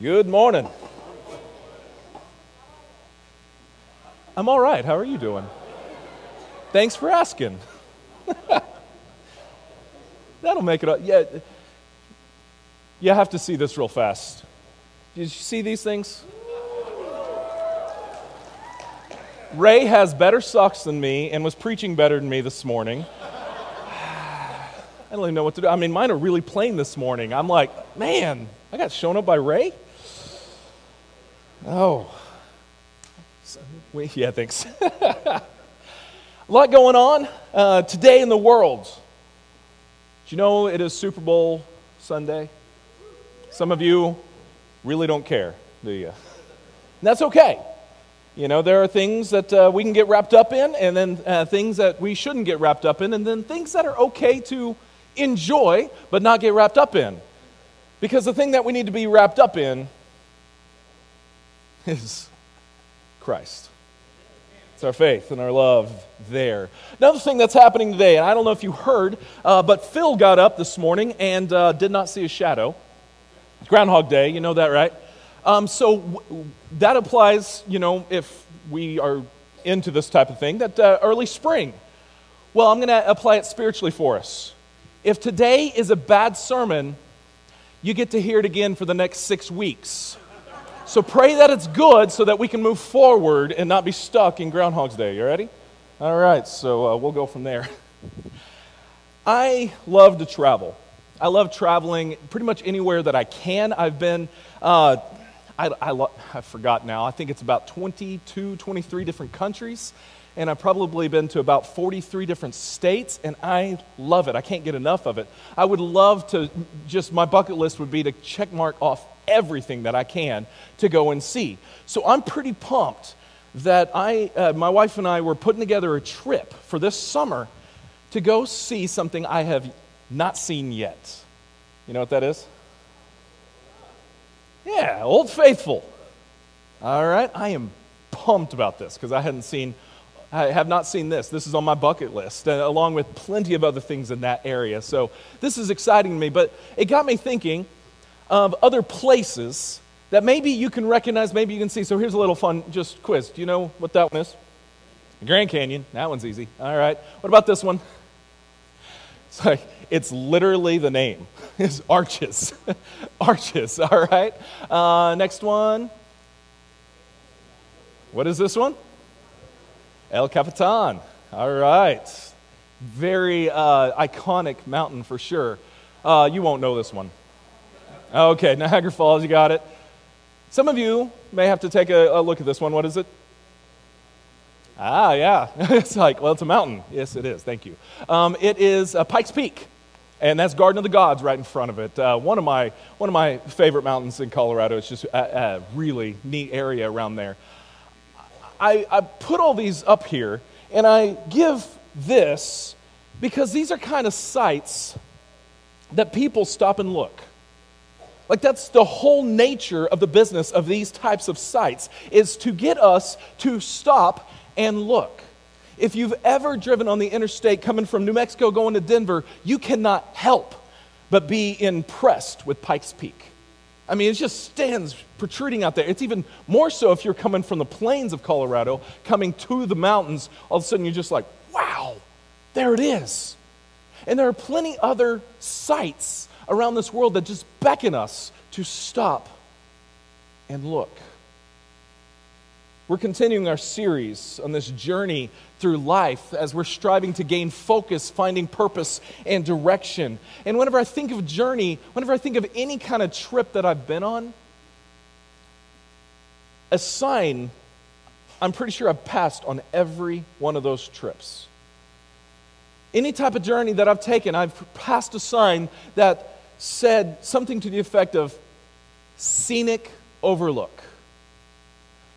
Good morning. I'm all right. How are you doing? Thanks for asking. That'll make it up. Yeah. You have to see this real fast. Did you see these things? Ray has better socks than me and was preaching better than me this morning. I don't even know what to do. I mean, mine are really plain this morning. I'm like, man, I got shown up by Ray? Oh. Yeah, thanks. A lot going on uh, today in the world. Do you know it is Super Bowl Sunday? Some of you really don't care, do you? And that's okay. You know, there are things that uh, we can get wrapped up in, and then uh, things that we shouldn't get wrapped up in, and then things that are okay to enjoy but not get wrapped up in. Because the thing that we need to be wrapped up in is Christ. It's our faith and our love there. Another thing that's happening today, and I don't know if you heard, uh, but Phil got up this morning and uh, did not see a shadow. Groundhog Day, you know that, right? Um, so w- that applies, you know, if we are into this type of thing, that uh, early spring. Well, I'm going to apply it spiritually for us. If today is a bad sermon, you get to hear it again for the next six weeks. So pray that it's good so that we can move forward and not be stuck in Groundhog's Day. You ready? All right, so uh, we'll go from there. I love to travel. I love traveling pretty much anywhere that I can. I've been, uh, I, I, lo- I forgot now, I think it's about 22, 23 different countries and I've probably been to about 43 different states, and I love it. I can't get enough of it. I would love to just, my bucket list would be to check mark off everything that I can to go and see. So I'm pretty pumped that I, uh, my wife and I were putting together a trip for this summer to go see something I have not seen yet. You know what that is? Yeah, Old Faithful. All right, I am pumped about this because I hadn't seen I have not seen this. This is on my bucket list, uh, along with plenty of other things in that area. So this is exciting to me, but it got me thinking of other places that maybe you can recognize, maybe you can see. So here's a little fun just quiz. Do you know what that one is? Grand Canyon. That one's easy. All right. What about this one? It's like, it's literally the name. It's Arches. Arches. All right. Uh, next one. What is this one? El Capitan. All right. Very uh, iconic mountain for sure. Uh, you won't know this one. Okay, Niagara Falls, you got it. Some of you may have to take a, a look at this one. What is it? Ah, yeah. it's like, well, it's a mountain. Yes, it is. Thank you. Um, it is uh, Pikes Peak, and that's Garden of the Gods right in front of it. Uh, one, of my, one of my favorite mountains in Colorado. It's just a, a really neat area around there. I, I put all these up here and I give this because these are kind of sites that people stop and look. Like that's the whole nature of the business of these types of sites is to get us to stop and look. If you've ever driven on the interstate coming from New Mexico going to Denver, you cannot help but be impressed with Pikes Peak. I mean, it just stands protruding out there. It's even more so if you're coming from the plains of Colorado, coming to the mountains, all of a sudden you're just like, wow, there it is. And there are plenty other sites around this world that just beckon us to stop and look. We're continuing our series on this journey through life as we're striving to gain focus, finding purpose and direction. And whenever I think of journey, whenever I think of any kind of trip that I've been on, a sign, I'm pretty sure I've passed on every one of those trips. Any type of journey that I've taken, I've passed a sign that said something to the effect of scenic overlook.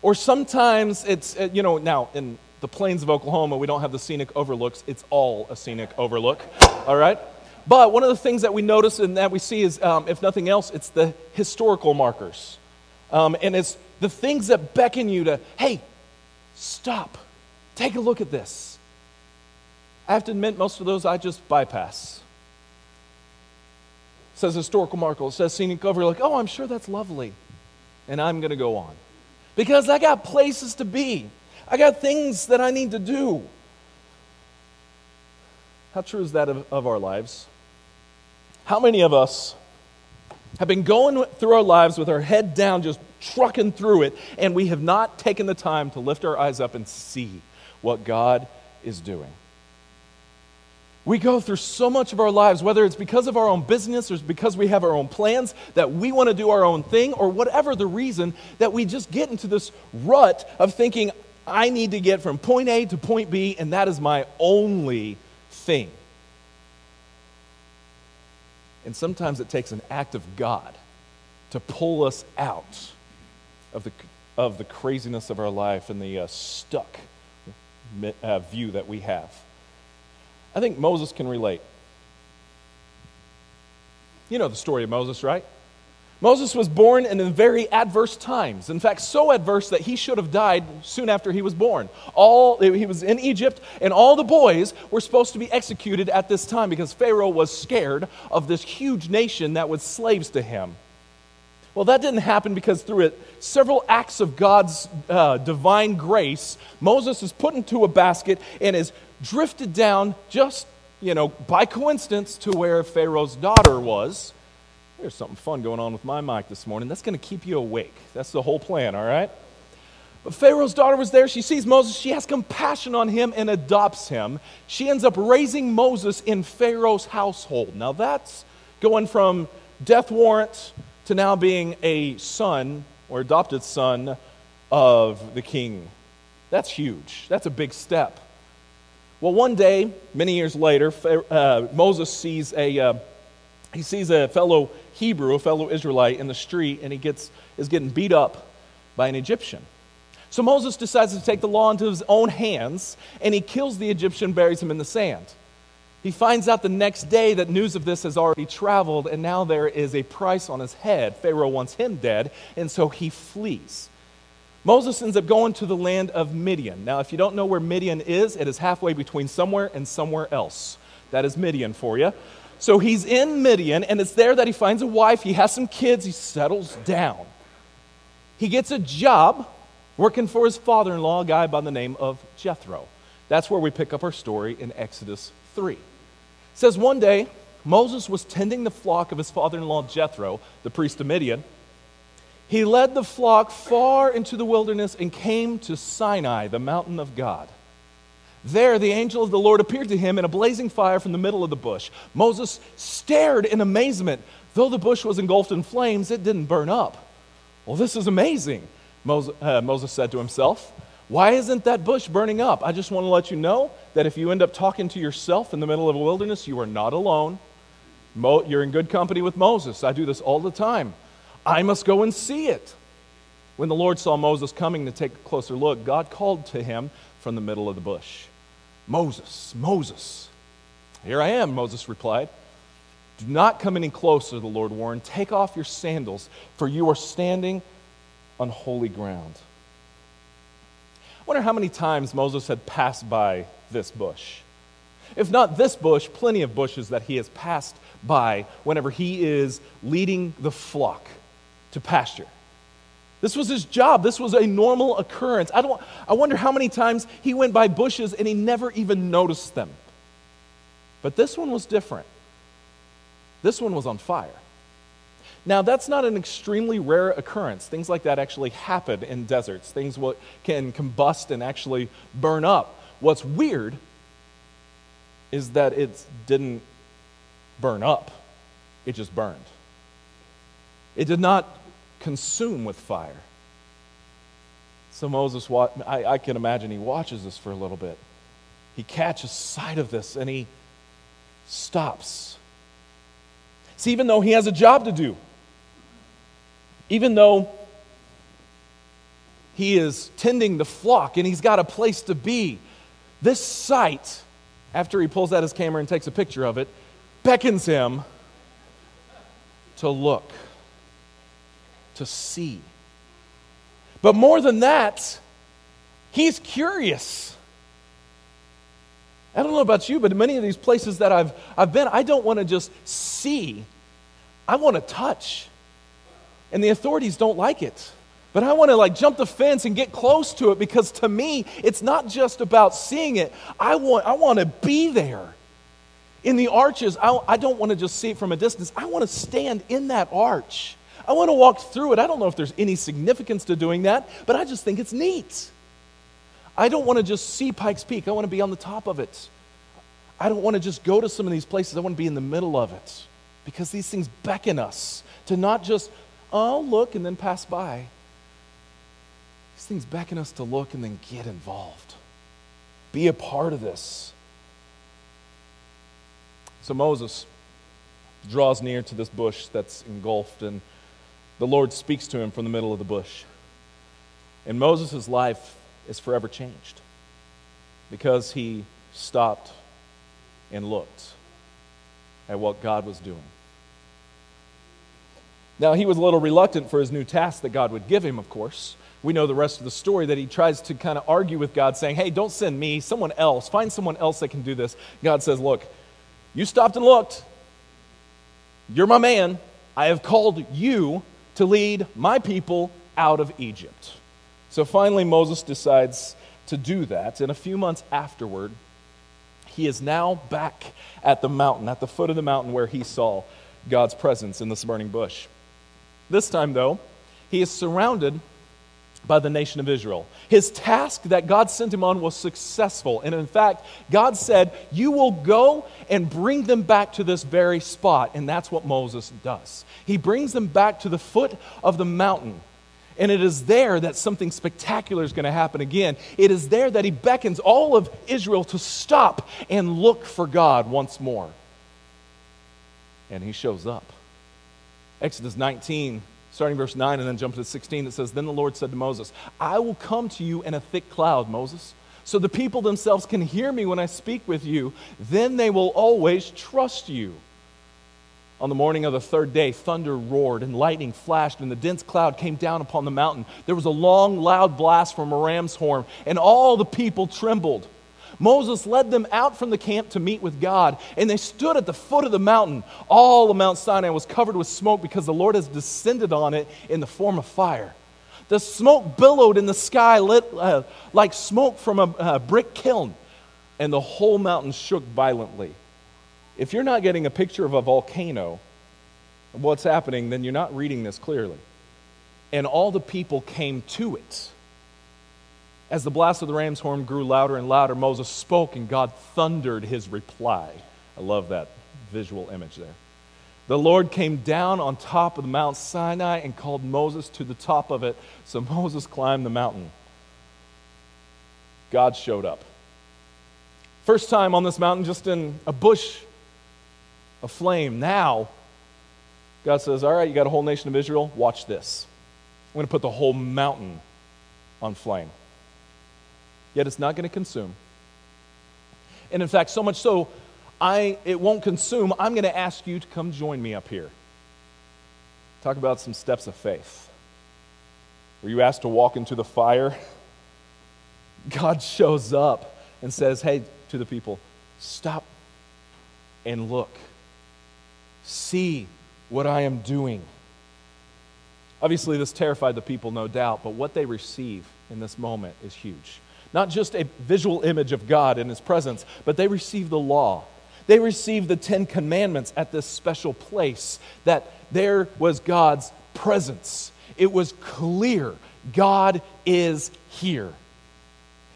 Or sometimes it's, uh, you know, now in the plains of Oklahoma, we don't have the scenic overlooks. It's all a scenic overlook, all right? But one of the things that we notice and that we see is, um, if nothing else, it's the historical markers. Um, and it's the things that beckon you to, hey, stop, take a look at this. I have to admit, most of those I just bypass. Says historical marker, says scenic overlook. Oh, I'm sure that's lovely. and I'm going to go on. Because I got places to be, I got things that I need to do. How true is that of, of our lives? How many of us have been going through our lives with our head down, just trucking through it, and we have not taken the time to lift our eyes up and see what God is doing? We go through so much of our lives, whether it's because of our own business or because we have our own plans, that we want to do our own thing, or whatever the reason, that we just get into this rut of thinking, I need to get from point A to point B, and that is my only thing. And sometimes it takes an act of God to pull us out of the, of the craziness of our life and the uh, stuck uh, view that we have. I think Moses can relate. You know the story of Moses, right? Moses was born in very adverse times. In fact, so adverse that he should have died soon after he was born. All he was in Egypt, and all the boys were supposed to be executed at this time because Pharaoh was scared of this huge nation that was slaves to him. Well, that didn't happen because through it, several acts of God's uh, divine grace, Moses is put into a basket and is drifted down just, you know, by coincidence to where Pharaoh's daughter was. There's something fun going on with my mic this morning. That's going to keep you awake. That's the whole plan, all right? But Pharaoh's daughter was there. She sees Moses. She has compassion on him and adopts him. She ends up raising Moses in Pharaoh's household. Now, that's going from death warrant to now being a son or adopted son of the king. That's huge. That's a big step. Well, one day, many years later, uh, Moses sees a, uh, he sees a fellow Hebrew, a fellow Israelite, in the street, and he gets, is getting beat up by an Egyptian. So Moses decides to take the law into his own hands, and he kills the Egyptian, buries him in the sand. He finds out the next day that news of this has already traveled, and now there is a price on his head. Pharaoh wants him dead, and so he flees. Moses ends up going to the land of Midian. Now, if you don't know where Midian is, it is halfway between somewhere and somewhere else. That is Midian for you. So he's in Midian, and it's there that he finds a wife. He has some kids. He settles down. He gets a job working for his father in law, a guy by the name of Jethro. That's where we pick up our story in Exodus 3. Says one day, Moses was tending the flock of his father in law Jethro, the priest of Midian. He led the flock far into the wilderness and came to Sinai, the mountain of God. There, the angel of the Lord appeared to him in a blazing fire from the middle of the bush. Moses stared in amazement. Though the bush was engulfed in flames, it didn't burn up. Well, this is amazing, Moses, uh, Moses said to himself. Why isn't that bush burning up? I just want to let you know that if you end up talking to yourself in the middle of a wilderness, you are not alone. Mo- you're in good company with Moses. I do this all the time. I must go and see it. When the Lord saw Moses coming to take a closer look, God called to him from the middle of the bush. Moses, Moses. Here I am, Moses replied. Do not come any closer, the Lord warned. Take off your sandals, for you are standing on holy ground. Wonder how many times Moses had passed by this bush. If not this bush, plenty of bushes that he has passed by whenever he is leading the flock to pasture. This was his job. This was a normal occurrence. I, don't, I wonder how many times he went by bushes and he never even noticed them. But this one was different. This one was on fire. Now, that's not an extremely rare occurrence. Things like that actually happen in deserts. Things can combust and actually burn up. What's weird is that it didn't burn up, it just burned. It did not consume with fire. So Moses, I, I can imagine he watches this for a little bit. He catches sight of this and he stops. See, even though he has a job to do, even though he is tending the flock and he's got a place to be, this sight, after he pulls out his camera and takes a picture of it, beckons him to look to see. But more than that, he's curious. I don't know about you, but many of these places that I've, I've been, I don't want to just see, I want to touch. And the authorities don't like it. But I want to like jump the fence and get close to it because to me, it's not just about seeing it. I want, I want to be there. In the arches, I, I don't want to just see it from a distance. I want to stand in that arch. I want to walk through it. I don't know if there's any significance to doing that, but I just think it's neat. I don't want to just see Pikes Peak. I want to be on the top of it. I don't want to just go to some of these places. I want to be in the middle of it because these things beckon us to not just, oh, look, and then pass by. These things beckon us to look and then get involved, be a part of this. So Moses draws near to this bush that's engulfed, and the Lord speaks to him from the middle of the bush. And Moses' life is forever changed because he stopped and looked at what God was doing. Now, he was a little reluctant for his new task that God would give him, of course. We know the rest of the story that he tries to kind of argue with God, saying, Hey, don't send me, someone else. Find someone else that can do this. God says, Look, you stopped and looked. You're my man. I have called you to lead my people out of Egypt. So finally, Moses decides to do that. And a few months afterward, he is now back at the mountain, at the foot of the mountain where he saw God's presence in this burning bush. This time, though, he is surrounded by the nation of Israel. His task that God sent him on was successful. And in fact, God said, You will go and bring them back to this very spot. And that's what Moses does. He brings them back to the foot of the mountain. And it is there that something spectacular is going to happen again. It is there that he beckons all of Israel to stop and look for God once more. And he shows up. Exodus 19 starting verse 9 and then jump to 16, it says, Then the Lord said to Moses, I will come to you in a thick cloud, Moses, so the people themselves can hear me when I speak with you. Then they will always trust you. On the morning of the third day, thunder roared and lightning flashed, and the dense cloud came down upon the mountain. There was a long, loud blast from a ram's horn, and all the people trembled. Moses led them out from the camp to meet with God, and they stood at the foot of the mountain. All of Mount Sinai was covered with smoke because the Lord has descended on it in the form of fire. The smoke billowed in the sky lit, uh, like smoke from a uh, brick kiln, and the whole mountain shook violently. If you're not getting a picture of a volcano of what's happening, then you're not reading this clearly. And all the people came to it. As the blast of the ram's horn grew louder and louder, Moses spoke and God thundered his reply. I love that visual image there. The Lord came down on top of the Mount Sinai and called Moses to the top of it. So Moses climbed the mountain. God showed up. First time on this mountain, just in a bush of flame. Now, God says, All right, you got a whole nation of Israel. Watch this. I'm going to put the whole mountain on flame yet it's not going to consume. And in fact, so much so, I, it won't consume. I'm going to ask you to come join me up here. Talk about some steps of faith. Were you asked to walk into the fire? God shows up and says, Hey, to the people, stop and look. See what I am doing. Obviously, this terrified the people, no doubt, but what they receive in this moment is huge not just a visual image of God in His presence, but they receive the law. They received the Ten Commandments at this special place, that there was God's presence. It was clear God is here.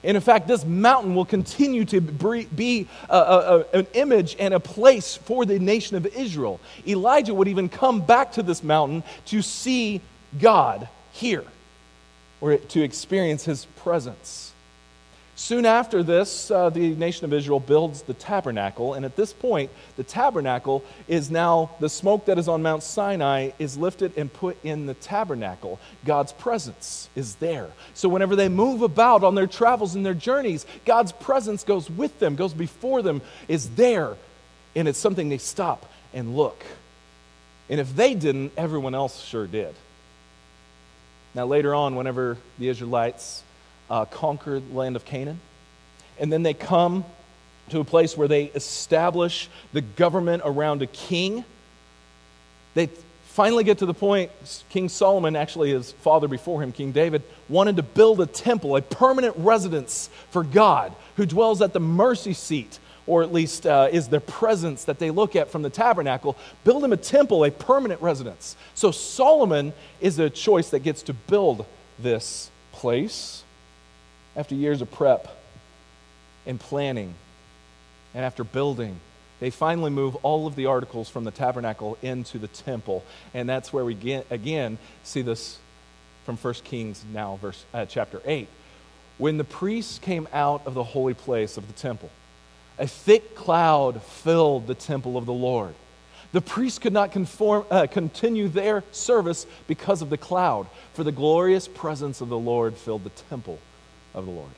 And in fact, this mountain will continue to be a, a, an image and a place for the nation of Israel. Elijah would even come back to this mountain to see God here, or to experience his presence. Soon after this, uh, the nation of Israel builds the tabernacle, and at this point, the tabernacle is now the smoke that is on Mount Sinai is lifted and put in the tabernacle. God's presence is there. So whenever they move about on their travels and their journeys, God's presence goes with them, goes before them, is there, and it's something they stop and look. And if they didn't, everyone else sure did. Now, later on, whenever the Israelites uh, conquer the land of Canaan. And then they come to a place where they establish the government around a king. They finally get to the point King Solomon, actually his father before him, King David, wanted to build a temple, a permanent residence for God who dwells at the mercy seat, or at least uh, is the presence that they look at from the tabernacle. Build him a temple, a permanent residence. So Solomon is a choice that gets to build this place after years of prep and planning and after building they finally move all of the articles from the tabernacle into the temple. And that's where we get, again see this from 1 Kings now, verse, uh, chapter 8. When the priests came out of the holy place of the temple, a thick cloud filled the temple of the Lord. The priests could not conform, uh, continue their service because of the cloud, for the glorious presence of the Lord filled the temple of the Lord.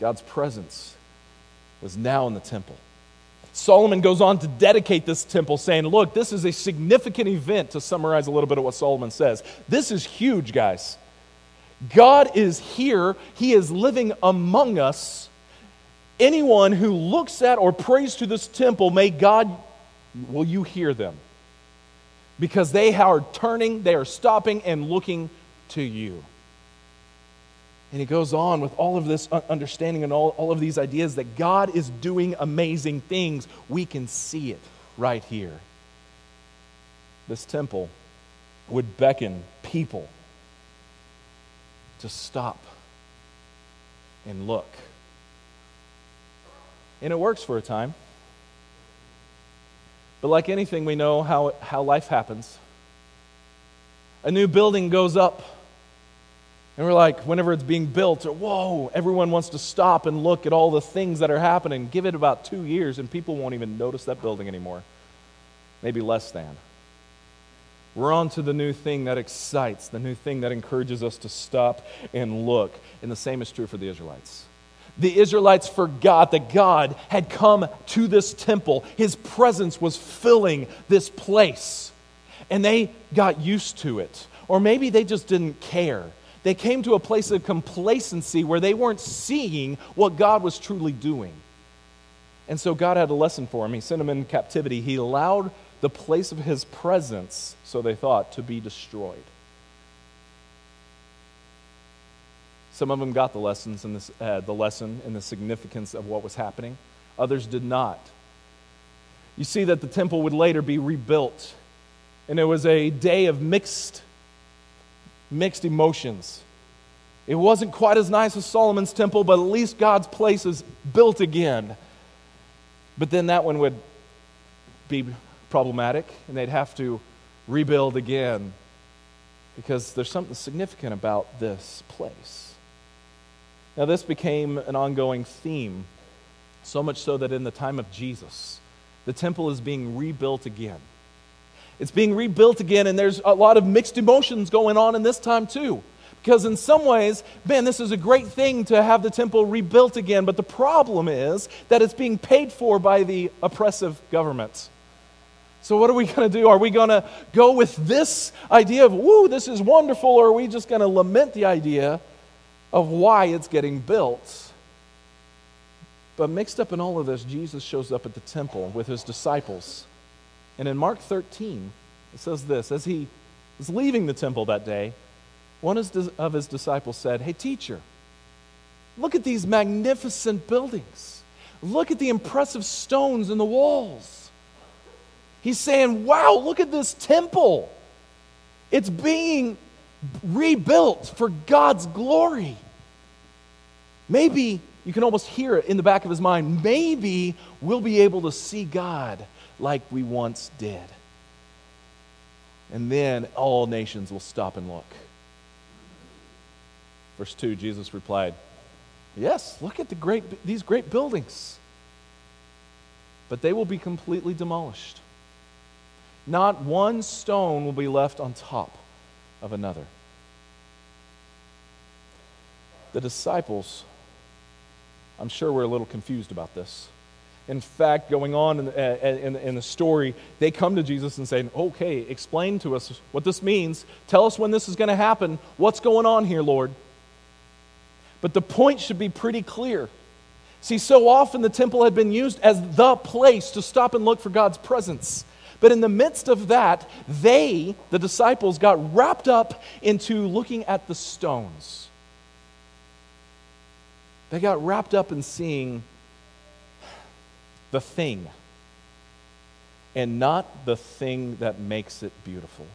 God's presence was now in the temple. Solomon goes on to dedicate this temple, saying, Look, this is a significant event, to summarize a little bit of what Solomon says. This is huge, guys. God is here, He is living among us. Anyone who looks at or prays to this temple, may God, will you hear them? Because they are turning, they are stopping and looking to you. And he goes on with all of this understanding and all, all of these ideas that God is doing amazing things. We can see it right here. This temple would beckon people to stop and look. And it works for a time. But like anything, we know how, how life happens. A new building goes up and we're like, whenever it's being built, whoa, everyone wants to stop and look at all the things that are happening. Give it about two years, and people won't even notice that building anymore. Maybe less than. We're on to the new thing that excites, the new thing that encourages us to stop and look. And the same is true for the Israelites. The Israelites forgot that God had come to this temple, His presence was filling this place. And they got used to it. Or maybe they just didn't care they came to a place of complacency where they weren't seeing what God was truly doing. And so God had a lesson for them. He sent them in captivity. He allowed the place of his presence, so they thought, to be destroyed. Some of them got the lessons in this, uh, the lesson and the significance of what was happening. Others did not. You see that the temple would later be rebuilt, and it was a day of mixed mixed emotions. It wasn't quite as nice as Solomon's temple, but at least God's place is built again. But then that one would be problematic, and they'd have to rebuild again because there's something significant about this place. Now, this became an ongoing theme, so much so that in the time of Jesus, the temple is being rebuilt again. It's being rebuilt again, and there's a lot of mixed emotions going on in this time, too. Because in some ways, man, this is a great thing to have the temple rebuilt again, but the problem is that it's being paid for by the oppressive government. So, what are we going to do? Are we going to go with this idea of, woo, this is wonderful, or are we just going to lament the idea of why it's getting built? But mixed up in all of this, Jesus shows up at the temple with his disciples. And in Mark 13, it says this As he was leaving the temple that day, one of his disciples said, Hey, teacher, look at these magnificent buildings. Look at the impressive stones in the walls. He's saying, Wow, look at this temple. It's being rebuilt for God's glory. Maybe you can almost hear it in the back of his mind. Maybe we'll be able to see God like we once did. And then all nations will stop and look. Verse 2 Jesus replied, Yes, look at the great, these great buildings. But they will be completely demolished. Not one stone will be left on top of another. The disciples, I'm sure, were a little confused about this in fact, going on in, uh, in, in, the story, they come to Jesus and say, Okay, explain to us what this means. Tell us when this is going to happen. What's going on here, Lord? But the point should be pretty clear. See, so often the temple had been used as the place to stop and look for God's presence. But in the midst of that, they, the disciples, got wrapped up into looking at the stones. They got wrapped up in seeing the thing and not the thing that makes it beautiful.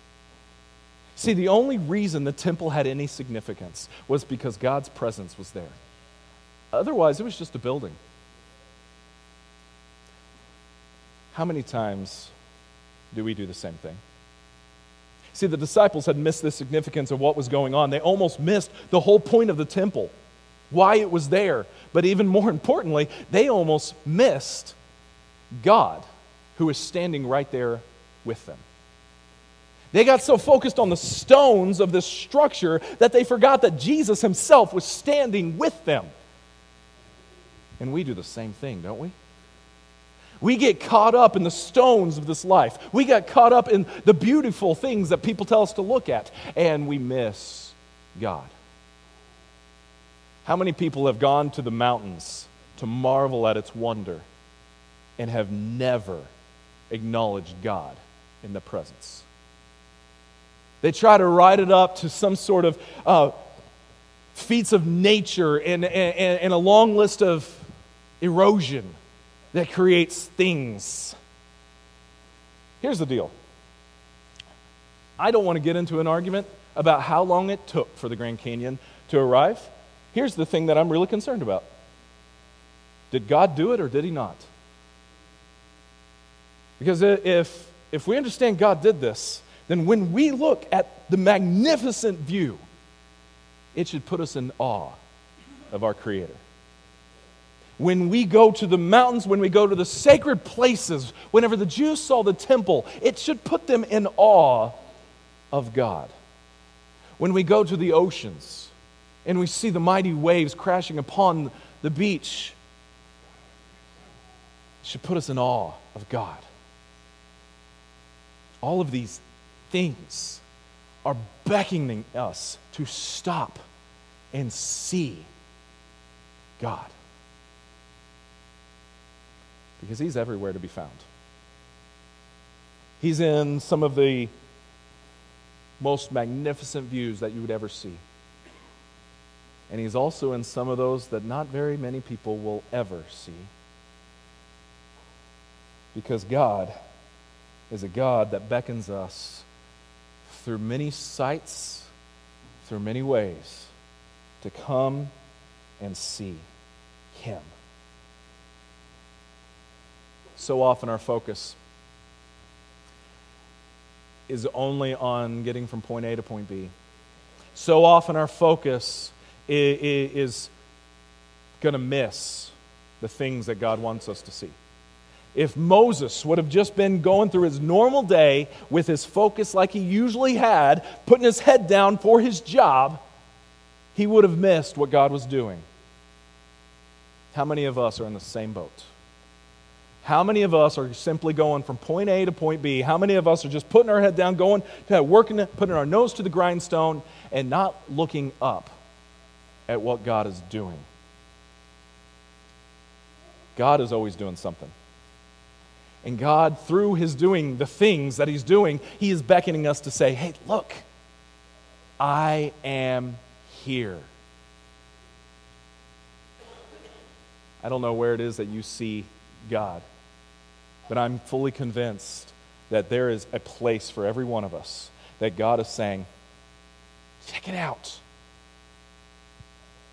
See, the only reason the temple had any significance was because God's presence was there. Otherwise, it was just a building. How many times do we do the same thing? See, the disciples had missed the significance of what was going on. They almost missed the whole point of the temple, why it was there. But even more importantly, they almost missed God, who is standing right there with them. They got so focused on the stones of this structure that they forgot that Jesus himself was standing with them. And we do the same thing, don't we? We get caught up in the stones of this life. We get caught up in the beautiful things that people tell us to look at, and we miss God. How many people have gone to the mountains to marvel at its wonder and have never acknowledged God in the presence? They try to write it up to some sort of uh, feats of nature and, and, and a long list of erosion that creates things. Here's the deal I don't want to get into an argument about how long it took for the Grand Canyon to arrive. Here's the thing that I'm really concerned about Did God do it or did He not? Because if, if we understand God did this, then when we look at the magnificent view, it should put us in awe of our Creator. When we go to the mountains, when we go to the sacred places, whenever the Jews saw the temple, it should put them in awe of God. When we go to the oceans and we see the mighty waves crashing upon the beach, it should put us in awe of God. All of these things are beckoning us to stop and see God. Because He's everywhere to be found. He's in some of the most magnificent views that you would ever see. And He's also in some of those that not very many people will ever see. Because God is a God that beckons us through many sights, through many ways, to come and see Him. So often our focus is only on getting from point A to point B. So often our focus is, going to miss the things that God wants us to see if Moses would have just been going through his normal day with his focus like he usually had, putting his head down for his job, he would have missed what God was doing. How many of us are in the same boat? How many of us are simply going from point A to point B? How many of us are just putting our head down, going, to working, putting our nose to the grindstone, and not looking up at what God is doing? God is always doing something. And God, through His doing the things that He's doing, He is beckoning us to say, hey, look, I am here. I don't know where it is that you see God, but I'm fully convinced that there is a place for every one of us that God is saying, check it out.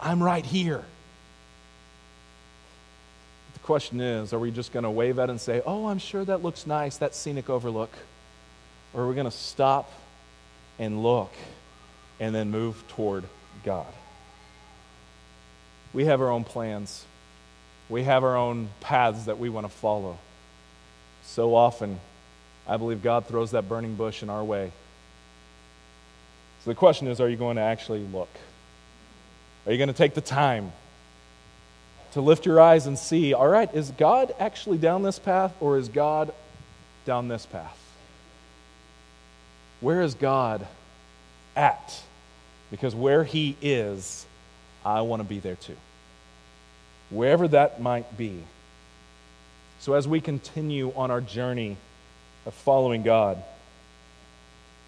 I'm right here question is are we just going to wave at it and say, oh, I'm sure that looks nice, that scenic overlook? Or are we going to stop and look and then move toward God? We have our own plans, we have our own paths that we want to follow. So often, I believe God throws that burning bush in our way. So the question is are you going to actually look? Are you going to take the time to lift your eyes and see all right, is God actually down this path or is God down this path? Where is God at? Because where He is, I want to be there too. Wherever that might be. So as we continue on our journey of following God,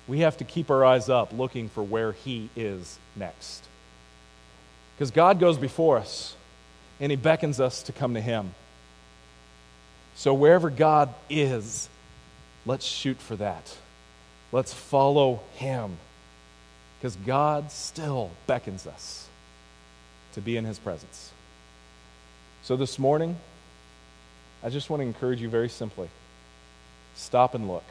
we have to keep our eyes up looking for where He is next. Because God goes before us and He beckons us to come to Him. So wherever God is, let's shoot for that. Let's follow Him. Because God still beckons us to be in His presence. So this morning, I just want to encourage you very simply stop and look.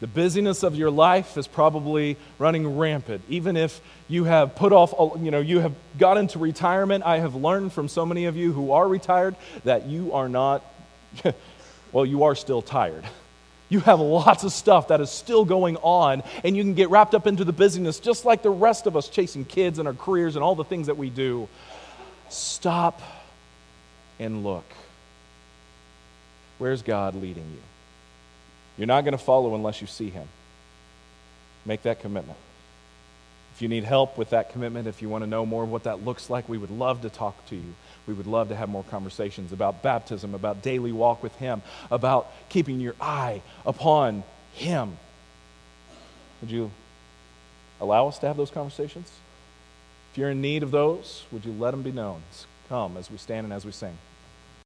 The busyness of your life is probably running rampant. Even if you have put off, you know, you have got into retirement, I have learned from so many of you who are retired that you are not, well, you are still tired. You have lots of stuff that is still going on, and you can get wrapped up into the busyness just like the rest of us chasing kids and our careers and all the things that we do. Stop and look. Where's God leading you? You're not going to follow unless you see Him. Make that commitment. If you need help with that commitment, if you want to know more of what that looks like, we would love to talk to you. We would love to have more conversations about baptism, about daily walk with Him, about keeping your eye upon Him. Would you allow us to have those conversations? If you're in need of those, would you let them be known? Come as we stand and as we sing.